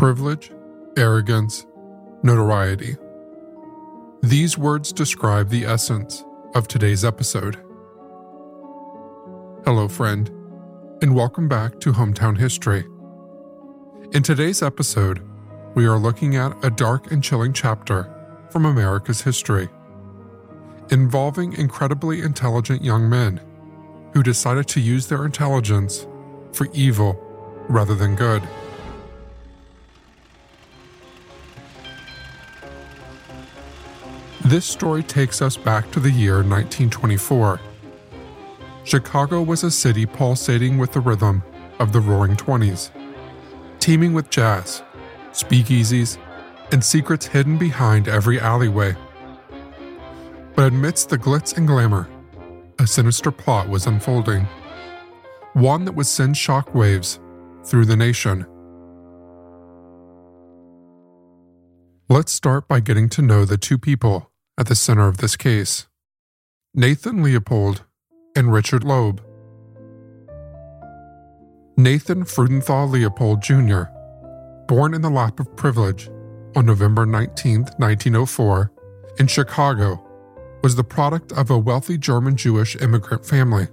Privilege, arrogance, notoriety. These words describe the essence of today's episode. Hello, friend, and welcome back to Hometown History. In today's episode, we are looking at a dark and chilling chapter from America's history, involving incredibly intelligent young men who decided to use their intelligence for evil rather than good. This story takes us back to the year 1924. Chicago was a city pulsating with the rhythm of the roaring 20s, teeming with jazz, speakeasies, and secrets hidden behind every alleyway. But amidst the glitz and glamour, a sinister plot was unfolding, one that would send shockwaves through the nation. Let's start by getting to know the two people at the center of this case Nathan Leopold and Richard Loeb. Nathan Freudenthal Leopold Jr., born in the lap of privilege on November 19, 1904, in Chicago, was the product of a wealthy German Jewish immigrant family.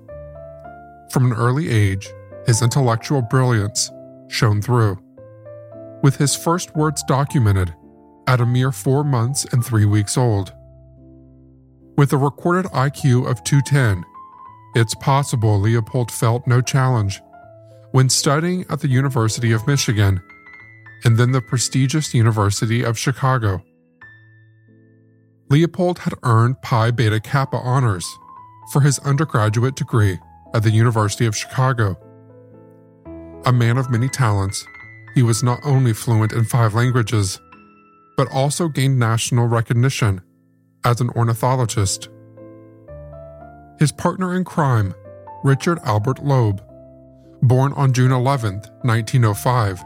From an early age, his intellectual brilliance shone through. With his first words documented at a mere four months and three weeks old. With a recorded IQ of 210, it's possible Leopold felt no challenge when studying at the University of Michigan and then the prestigious University of Chicago. Leopold had earned Phi Beta Kappa honors for his undergraduate degree at the University of Chicago. A man of many talents, he was not only fluent in five languages, but also gained national recognition as an ornithologist. His partner in crime, Richard Albert Loeb, born on June 11, 1905,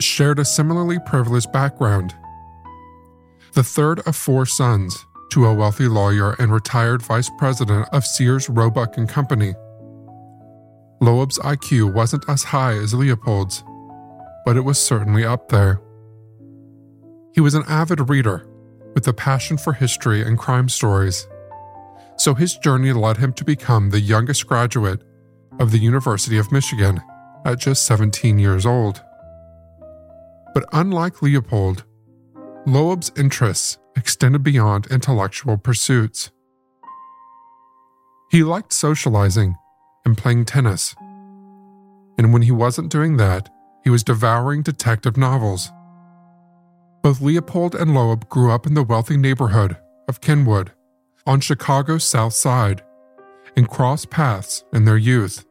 shared a similarly privileged background. The third of four sons to a wealthy lawyer and retired vice president of Sears Roebuck and Company. Loeb's IQ wasn't as high as Leopold's, but it was certainly up there. He was an avid reader with a passion for history and crime stories. So his journey led him to become the youngest graduate of the University of Michigan at just 17 years old. But unlike Leopold, Loeb's interests extended beyond intellectual pursuits. He liked socializing and playing tennis. And when he wasn't doing that, he was devouring detective novels. Both Leopold and Loeb grew up in the wealthy neighborhood of Kenwood on Chicago's South Side and crossed paths in their youth.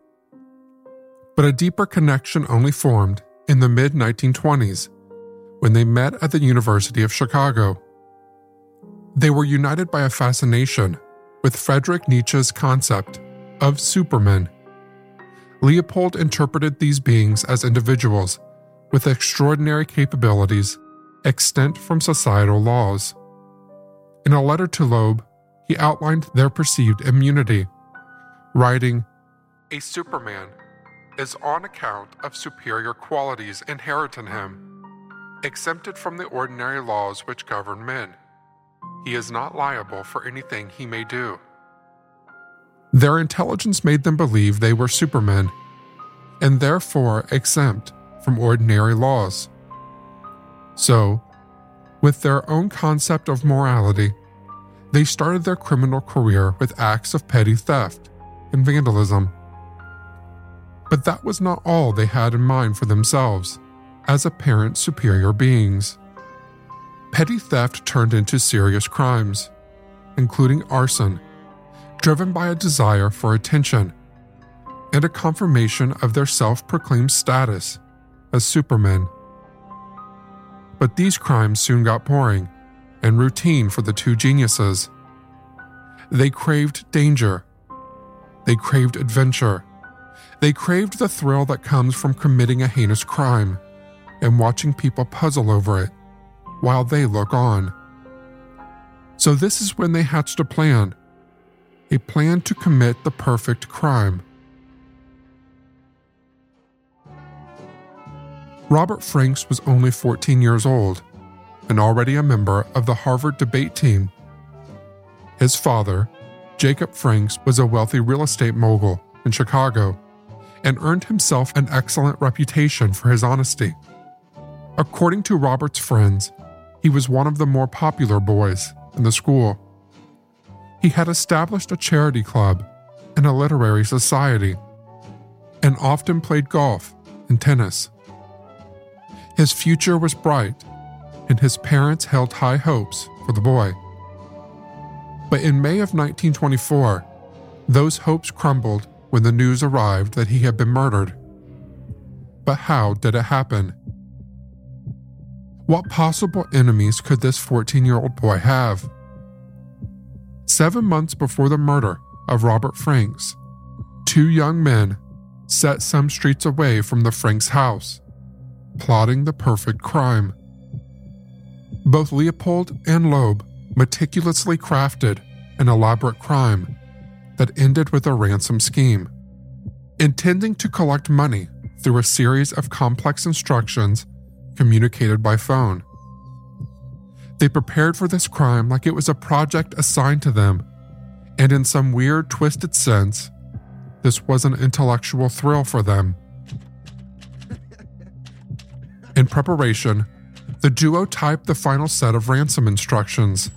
But a deeper connection only formed in the mid 1920s when they met at the University of Chicago. They were united by a fascination with Friedrich Nietzsche's concept of Superman. Leopold interpreted these beings as individuals with extraordinary capabilities extant from societal laws. In a letter to Loeb, he outlined their perceived immunity, writing, A Superman is on account of superior qualities inherent in him, exempted from the ordinary laws which govern men. He is not liable for anything he may do. Their intelligence made them believe they were supermen, and therefore exempt from ordinary laws. So, with their own concept of morality, they started their criminal career with acts of petty theft and vandalism. But that was not all they had in mind for themselves as apparent superior beings. Petty theft turned into serious crimes, including arson, driven by a desire for attention and a confirmation of their self proclaimed status as supermen. But these crimes soon got boring and routine for the two geniuses. They craved danger. They craved adventure. They craved the thrill that comes from committing a heinous crime and watching people puzzle over it while they look on. So, this is when they hatched a plan a plan to commit the perfect crime. Robert Franks was only 14 years old and already a member of the Harvard debate team. His father, Jacob Franks, was a wealthy real estate mogul in Chicago and earned himself an excellent reputation for his honesty. According to Robert's friends, he was one of the more popular boys in the school. He had established a charity club and a literary society, and often played golf and tennis. His future was bright, and his parents held high hopes for the boy. But in May of 1924, those hopes crumbled when the news arrived that he had been murdered. But how did it happen? What possible enemies could this 14 year old boy have? Seven months before the murder of Robert Franks, two young men set some streets away from the Franks house plotting the perfect crime. Both Leopold and Loeb meticulously crafted an elaborate crime that ended with a ransom scheme, intending to collect money through a series of complex instructions communicated by phone. They prepared for this crime like it was a project assigned to them, and in some weird, twisted sense, this was an intellectual thrill for them. In preparation, the duo typed the final set of ransom instructions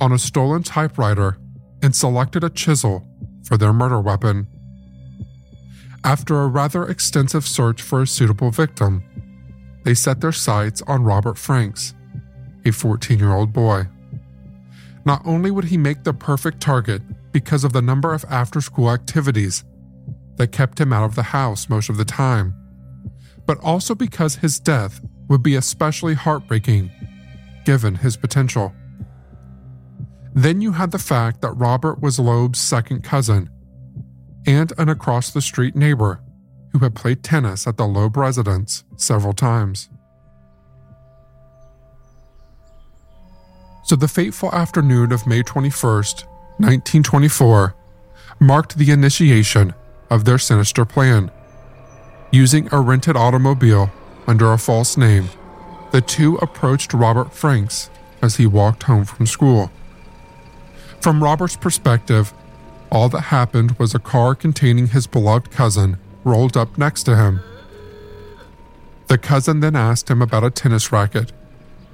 on a stolen typewriter and selected a chisel for their murder weapon. After a rather extensive search for a suitable victim, they set their sights on Robert Franks, a 14 year old boy. Not only would he make the perfect target because of the number of after school activities that kept him out of the house most of the time, but also because his death would be especially heartbreaking given his potential. Then you had the fact that Robert was Loeb's second cousin and an across the street neighbor who had played tennis at the Loeb residence several times. So the fateful afternoon of May 21st, 1924, marked the initiation of their sinister plan. Using a rented automobile under a false name, the two approached Robert Franks as he walked home from school. From Robert's perspective, all that happened was a car containing his beloved cousin rolled up next to him. The cousin then asked him about a tennis racket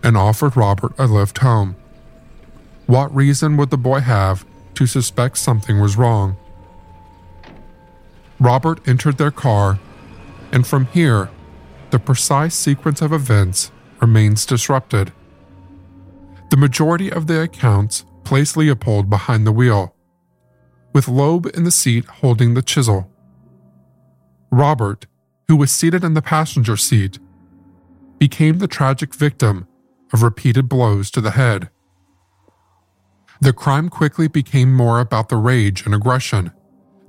and offered Robert a lift home. What reason would the boy have to suspect something was wrong? Robert entered their car and from here, the precise sequence of events remains disrupted. The majority of the accounts place Leopold behind the wheel, with Loeb in the seat holding the chisel. Robert, who was seated in the passenger seat, became the tragic victim of repeated blows to the head. The crime quickly became more about the rage and aggression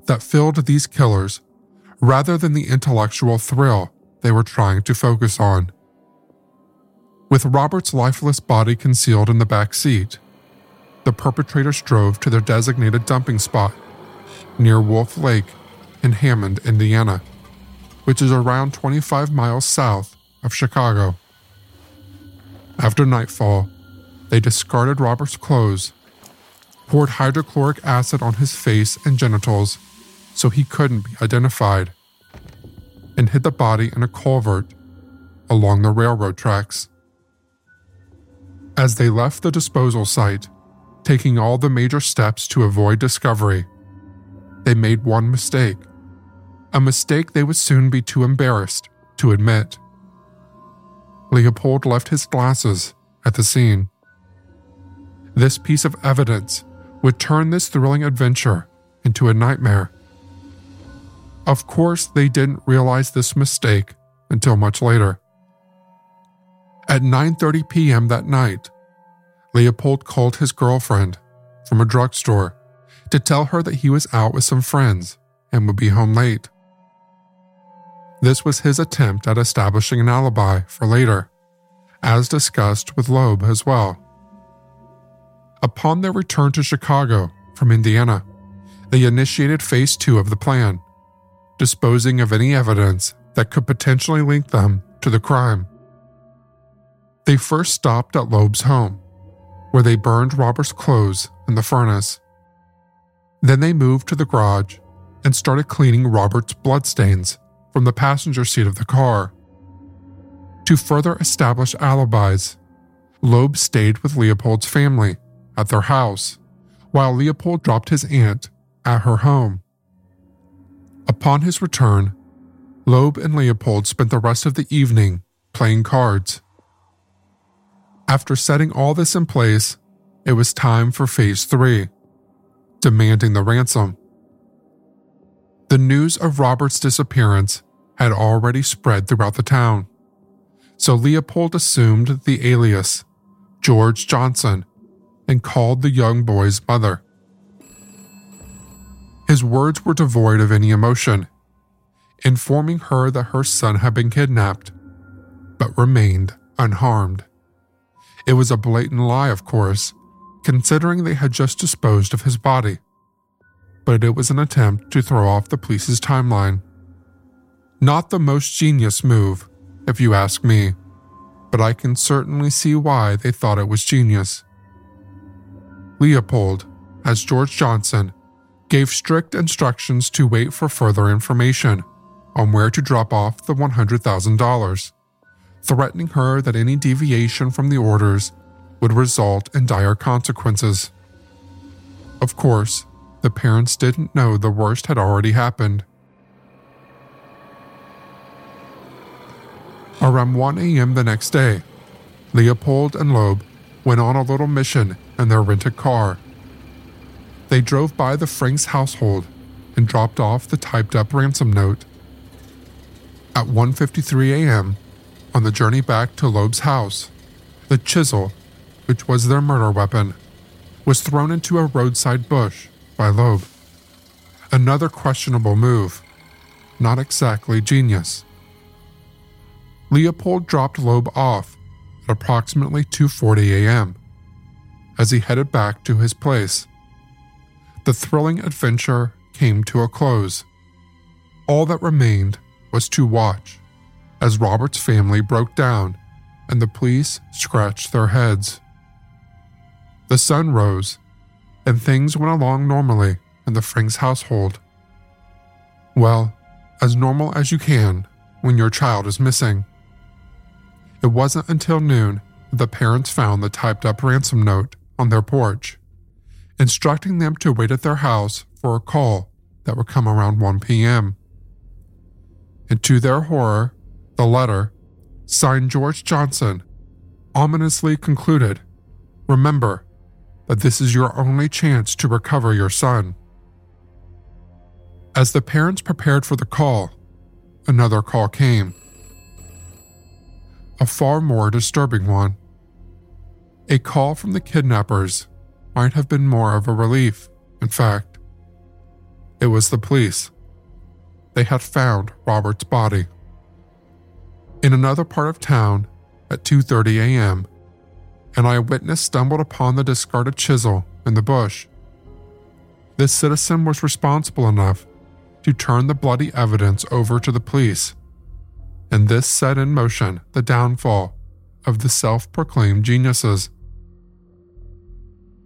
that filled these killers rather than the intellectual thrill they were trying to focus on. With Robert's lifeless body concealed in the back seat, the perpetrators drove to their designated dumping spot near Wolf Lake in Hammond, Indiana, which is around 25 miles south of Chicago. After nightfall, they discarded Robert's clothes, poured hydrochloric acid on his face and genitals so he couldn't be identified, and hid the body in a culvert along the railroad tracks. As they left the disposal site, taking all the major steps to avoid discovery, they made one mistake. A mistake they would soon be too embarrassed to admit. Leopold left his glasses at the scene. This piece of evidence would turn this thrilling adventure into a nightmare. Of course, they didn't realize this mistake until much later. At 9:30 p.m. that night, Leopold called his girlfriend from a drugstore to tell her that he was out with some friends and would be home late. This was his attempt at establishing an alibi for later, as discussed with Loeb as well. Upon their return to Chicago from Indiana, they initiated phase two of the plan, disposing of any evidence that could potentially link them to the crime. They first stopped at Loeb's home, where they burned Robert's clothes in the furnace. Then they moved to the garage and started cleaning Robert's bloodstains from the passenger seat of the car. To further establish alibis, Loeb stayed with Leopold's family at their house, while Leopold dropped his aunt at her home. Upon his return, Loeb and Leopold spent the rest of the evening playing cards. After setting all this in place, it was time for phase three demanding the ransom. The news of Robert's disappearance had already spread throughout the town, so Leopold assumed the alias George Johnson and called the young boy's mother. His words were devoid of any emotion, informing her that her son had been kidnapped, but remained unharmed. It was a blatant lie, of course, considering they had just disposed of his body, but it was an attempt to throw off the police's timeline. Not the most genius move, if you ask me, but I can certainly see why they thought it was genius. Leopold, as George Johnson, gave strict instructions to wait for further information on where to drop off the $100,000 threatening her that any deviation from the orders would result in dire consequences. Of course, the parents didn't know the worst had already happened. Around 1 a.m. the next day, Leopold and Loeb went on a little mission in their rented car. They drove by the Franks household and dropped off the typed up ransom note. At 1:53 a.m., on the journey back to Loeb's house, the chisel, which was their murder weapon, was thrown into a roadside bush by Loeb. Another questionable move, not exactly genius. Leopold dropped Loeb off at approximately 2:40 a.m. as he headed back to his place. The thrilling adventure came to a close. All that remained was to watch as Robert's family broke down and the police scratched their heads. The sun rose, and things went along normally in the Franks household. Well, as normal as you can when your child is missing. It wasn't until noon that the parents found the typed up ransom note on their porch, instructing them to wait at their house for a call that would come around 1 p.m. And to their horror, the letter, signed George Johnson, ominously concluded Remember that this is your only chance to recover your son. As the parents prepared for the call, another call came. A far more disturbing one. A call from the kidnappers might have been more of a relief, in fact. It was the police. they had found Robert's body. In another part of town, at 2:30 a.m., an eyewitness stumbled upon the discarded chisel in the bush. This citizen was responsible enough to turn the bloody evidence over to the police, and this set in motion the downfall of the self proclaimed geniuses.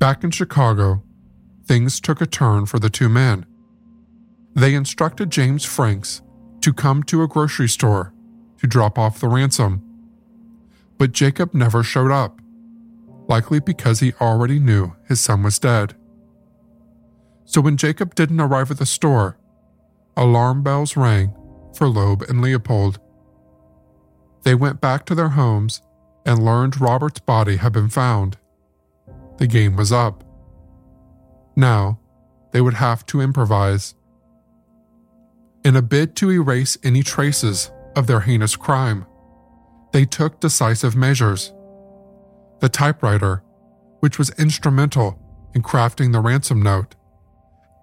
Back in Chicago, things took a turn for the two men. They instructed James Franks to come to a grocery store to drop off the ransom. But Jacob never showed up, likely because he already knew his son was dead. So when Jacob didn't arrive at the store, alarm bells rang for Loeb and Leopold. They went back to their homes and learned Robert's body had been found. The game was up. Now, they would have to improvise. In a bid to erase any traces of their heinous crime, they took decisive measures. The typewriter, which was instrumental in crafting the ransom note,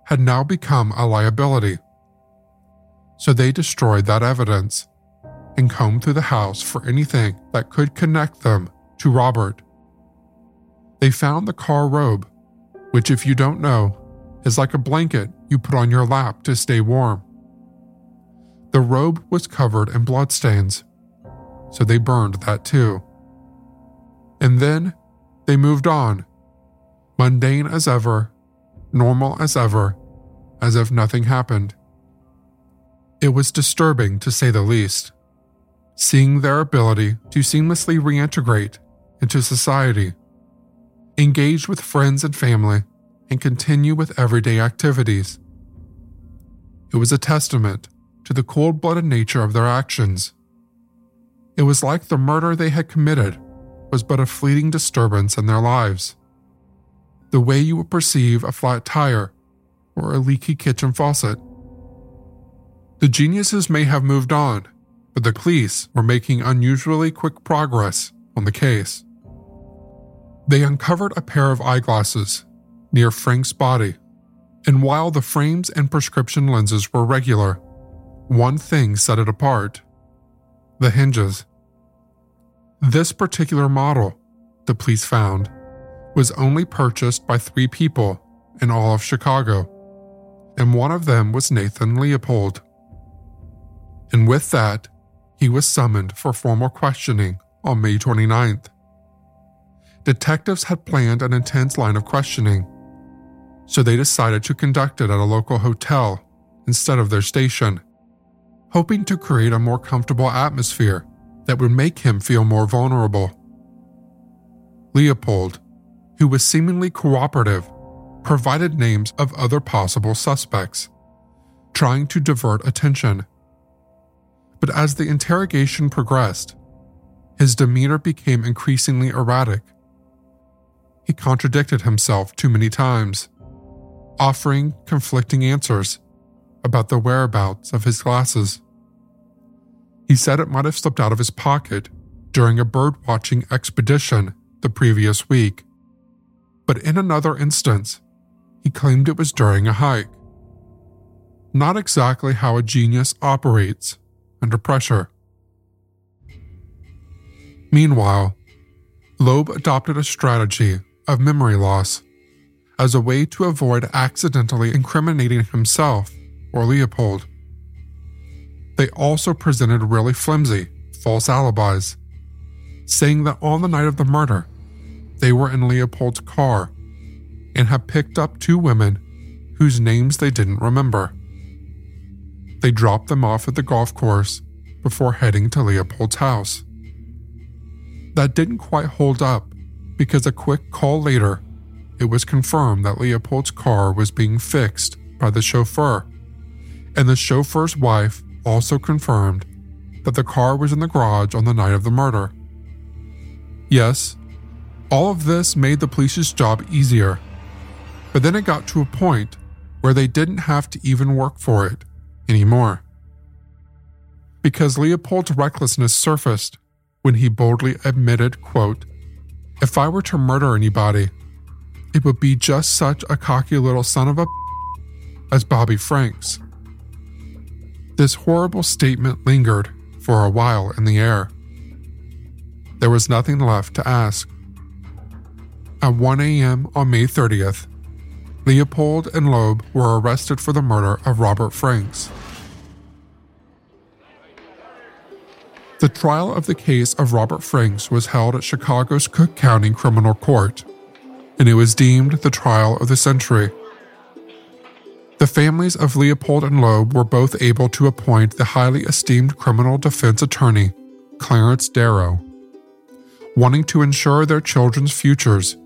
had now become a liability. So they destroyed that evidence and combed through the house for anything that could connect them to Robert. They found the car robe, which, if you don't know, is like a blanket you put on your lap to stay warm. The robe was covered in bloodstains, so they burned that too. And then they moved on, mundane as ever, normal as ever, as if nothing happened. It was disturbing to say the least, seeing their ability to seamlessly reintegrate into society, engage with friends and family, and continue with everyday activities. It was a testament to the cold blooded nature of their actions. It was like the murder they had committed was but a fleeting disturbance in their lives. The way you would perceive a flat tire or a leaky kitchen faucet. The geniuses may have moved on, but the police were making unusually quick progress on the case. They uncovered a pair of eyeglasses near Frank's body, and while the frames and prescription lenses were regular, one thing set it apart the hinges. This particular model, the police found, was only purchased by three people in all of Chicago, and one of them was Nathan Leopold. And with that, he was summoned for formal questioning on May 29th. Detectives had planned an intense line of questioning, so they decided to conduct it at a local hotel instead of their station, hoping to create a more comfortable atmosphere that would make him feel more vulnerable. Leopold, who was seemingly cooperative, provided names of other possible suspects, trying to divert attention. But as the interrogation progressed, his demeanor became increasingly erratic. He contradicted himself too many times, offering conflicting answers about the whereabouts of his glasses. He said it might have slipped out of his pocket during a bird watching expedition the previous week. But in another instance, he claimed it was during a hike. Not exactly how a genius operates under pressure. Meanwhile, Loeb adopted a strategy of memory loss as a way to avoid accidentally incriminating himself or Leopold. They also presented really flimsy, false alibis, saying that on the night of the murder, they were in Leopold's car and had picked up two women whose names they didn't remember. They dropped them off at the golf course before heading to Leopold's house. That didn't quite hold up because a quick call later, it was confirmed that Leopold's car was being fixed by the chauffeur, and the chauffeur's wife also confirmed that the car was in the garage on the night of the murder. Yes, all of this made the police's job easier, but then it got to a point where they didn't have to even work for it anymore. Because Leopold's recklessness surfaced when he boldly admitted, quote, If I were to murder anybody, it would be just such a cocky little son of a as Bobby Franks. This horrible statement lingered for a while in the air. There was nothing left to ask. At 1 a.m. on May 30th, Leopold and Loeb were arrested for the murder of Robert Franks. The trial of the case of Robert Franks was held at Chicago's Cook County Criminal Court, and it was deemed the trial of the century. The families of Leopold and Loeb were both able to appoint the highly esteemed criminal defense attorney, Clarence Darrow, wanting to ensure their children's futures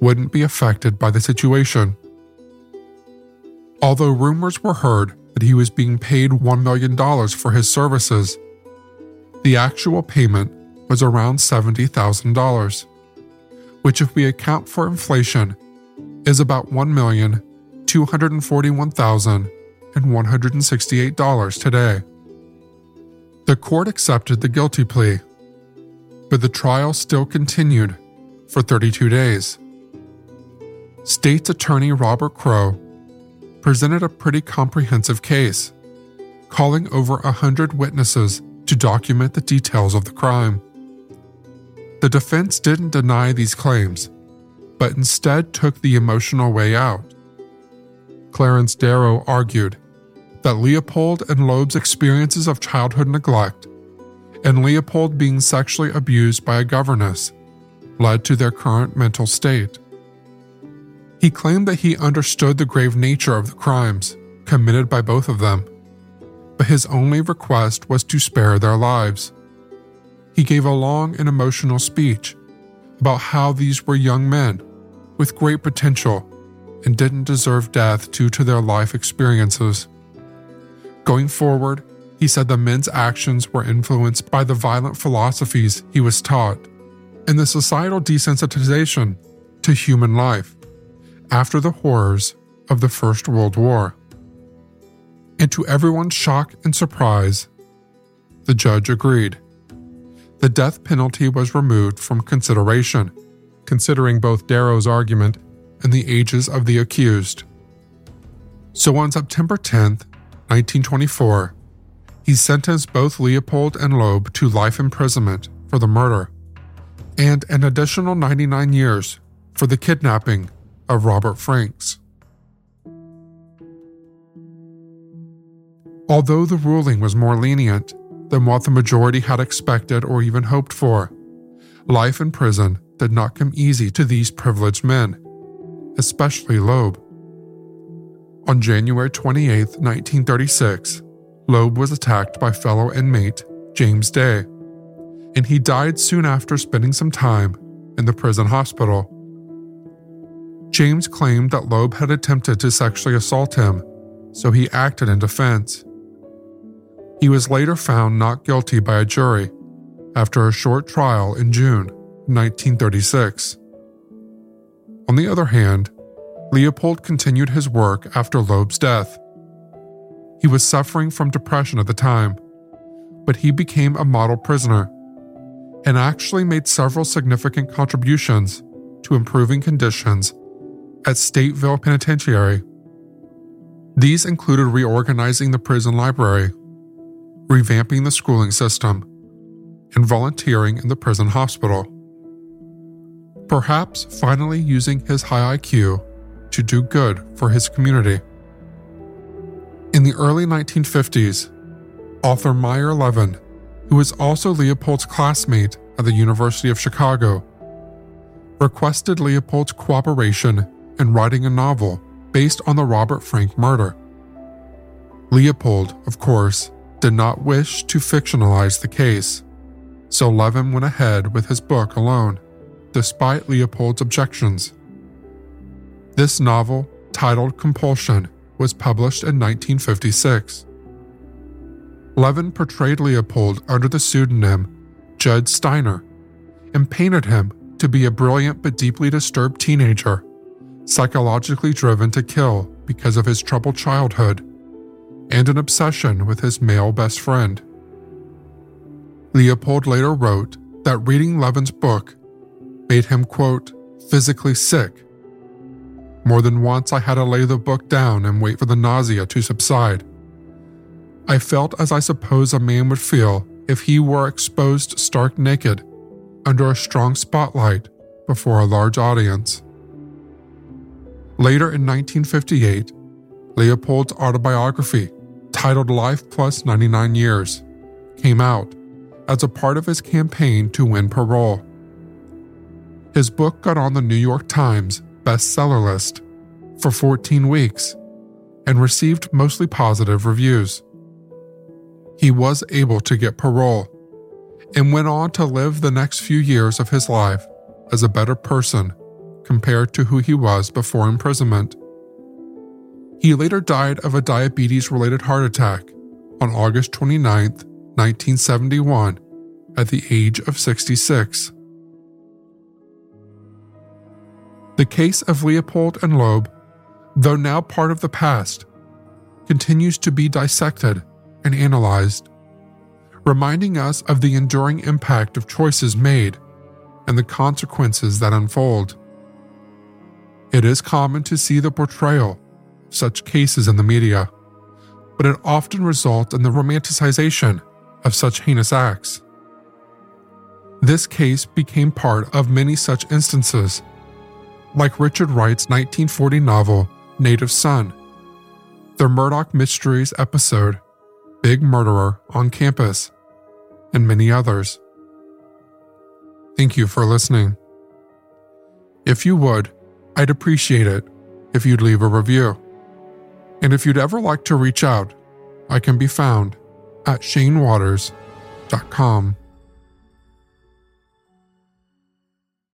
wouldn't be affected by the situation. Although rumors were heard that he was being paid $1 million for his services, the actual payment was around $70,000, which, if we account for inflation, is about $1,241,168 today. The court accepted the guilty plea, but the trial still continued for 32 days. State's Attorney Robert Crowe presented a pretty comprehensive case, calling over a hundred witnesses to document the details of the crime. The defense didn't deny these claims, but instead took the emotional way out. Clarence Darrow argued that Leopold and Loeb's experiences of childhood neglect and Leopold being sexually abused by a governess led to their current mental state. He claimed that he understood the grave nature of the crimes committed by both of them, but his only request was to spare their lives. He gave a long and emotional speech about how these were young men with great potential and didn't deserve death due to their life experiences. Going forward, he said the men's actions were influenced by the violent philosophies he was taught and the societal desensitization to human life after the horrors of the First World War. And to everyone's shock and surprise, the judge agreed. The death penalty was removed from consideration, considering both Darrow's argument and the ages of the accused. So on September 10, 1924, he sentenced both Leopold and Loeb to life imprisonment for the murder and an additional 99 years for the kidnapping of Robert Franks. Although the ruling was more lenient than what the majority had expected or even hoped for, life in prison did not come easy to these privileged men, especially Loeb. On January 28, 1936, Loeb was attacked by fellow inmate James Day, and he died soon after spending some time in the prison hospital. James claimed that Loeb had attempted to sexually assault him, so he acted in defense. He was later found not guilty by a jury after a short trial in June 1936. On the other hand, Leopold continued his work after Loeb's death. He was suffering from depression at the time, but he became a model prisoner and actually made several significant contributions to improving conditions at Stateville Penitentiary. These included reorganizing the prison library, revamping the schooling system, and volunteering in the prison hospital. Perhaps finally using his high IQ to do good for his community. In the early 1950s, author Meyer Levin, who was also Leopold's classmate at the University of Chicago, requested Leopold's cooperation in writing a novel based on the Robert Frank murder. Leopold, of course, did not wish to fictionalize the case, so Levin went ahead with his book alone, despite Leopold's objections. This novel, titled Compulsion, was published in 1956. Levin portrayed Leopold under the pseudonym Judd Steiner and painted him to be a brilliant but deeply disturbed teenager, psychologically driven to kill because of his troubled childhood and an obsession with his male best friend. Leopold later wrote that reading Levin's book made him, quote, physically sick. More than once, I had to lay the book down and wait for the nausea to subside. I felt as I suppose a man would feel if he were exposed stark naked under a strong spotlight before a large audience. Later in 1958, Leopold's autobiography, titled Life Plus 99 Years, came out as a part of his campaign to win parole. His book got on the New York Times bestseller list for 14 weeks and received mostly positive reviews. He was able to get parole and went on to live the next few years of his life as a better person compared to who he was before imprisonment. He later died of a diabetes related heart attack on August 29, 1971, at the age of 66. The case of Leopold and Loeb, though now part of the past, continues to be dissected and analyzed reminding us of the enduring impact of choices made and the consequences that unfold. It is common to see the portrayal such cases in the media, but it often results in the romanticization of such heinous acts. This case became part of many such instances, like Richard Wright's 1940 novel Native Son, the Murdoch Mysteries episode Big Murderer on Campus, and many others. Thank you for listening. If you would, I'd appreciate it if you'd leave a review. And if you'd ever like to reach out, I can be found at shanewaters.com.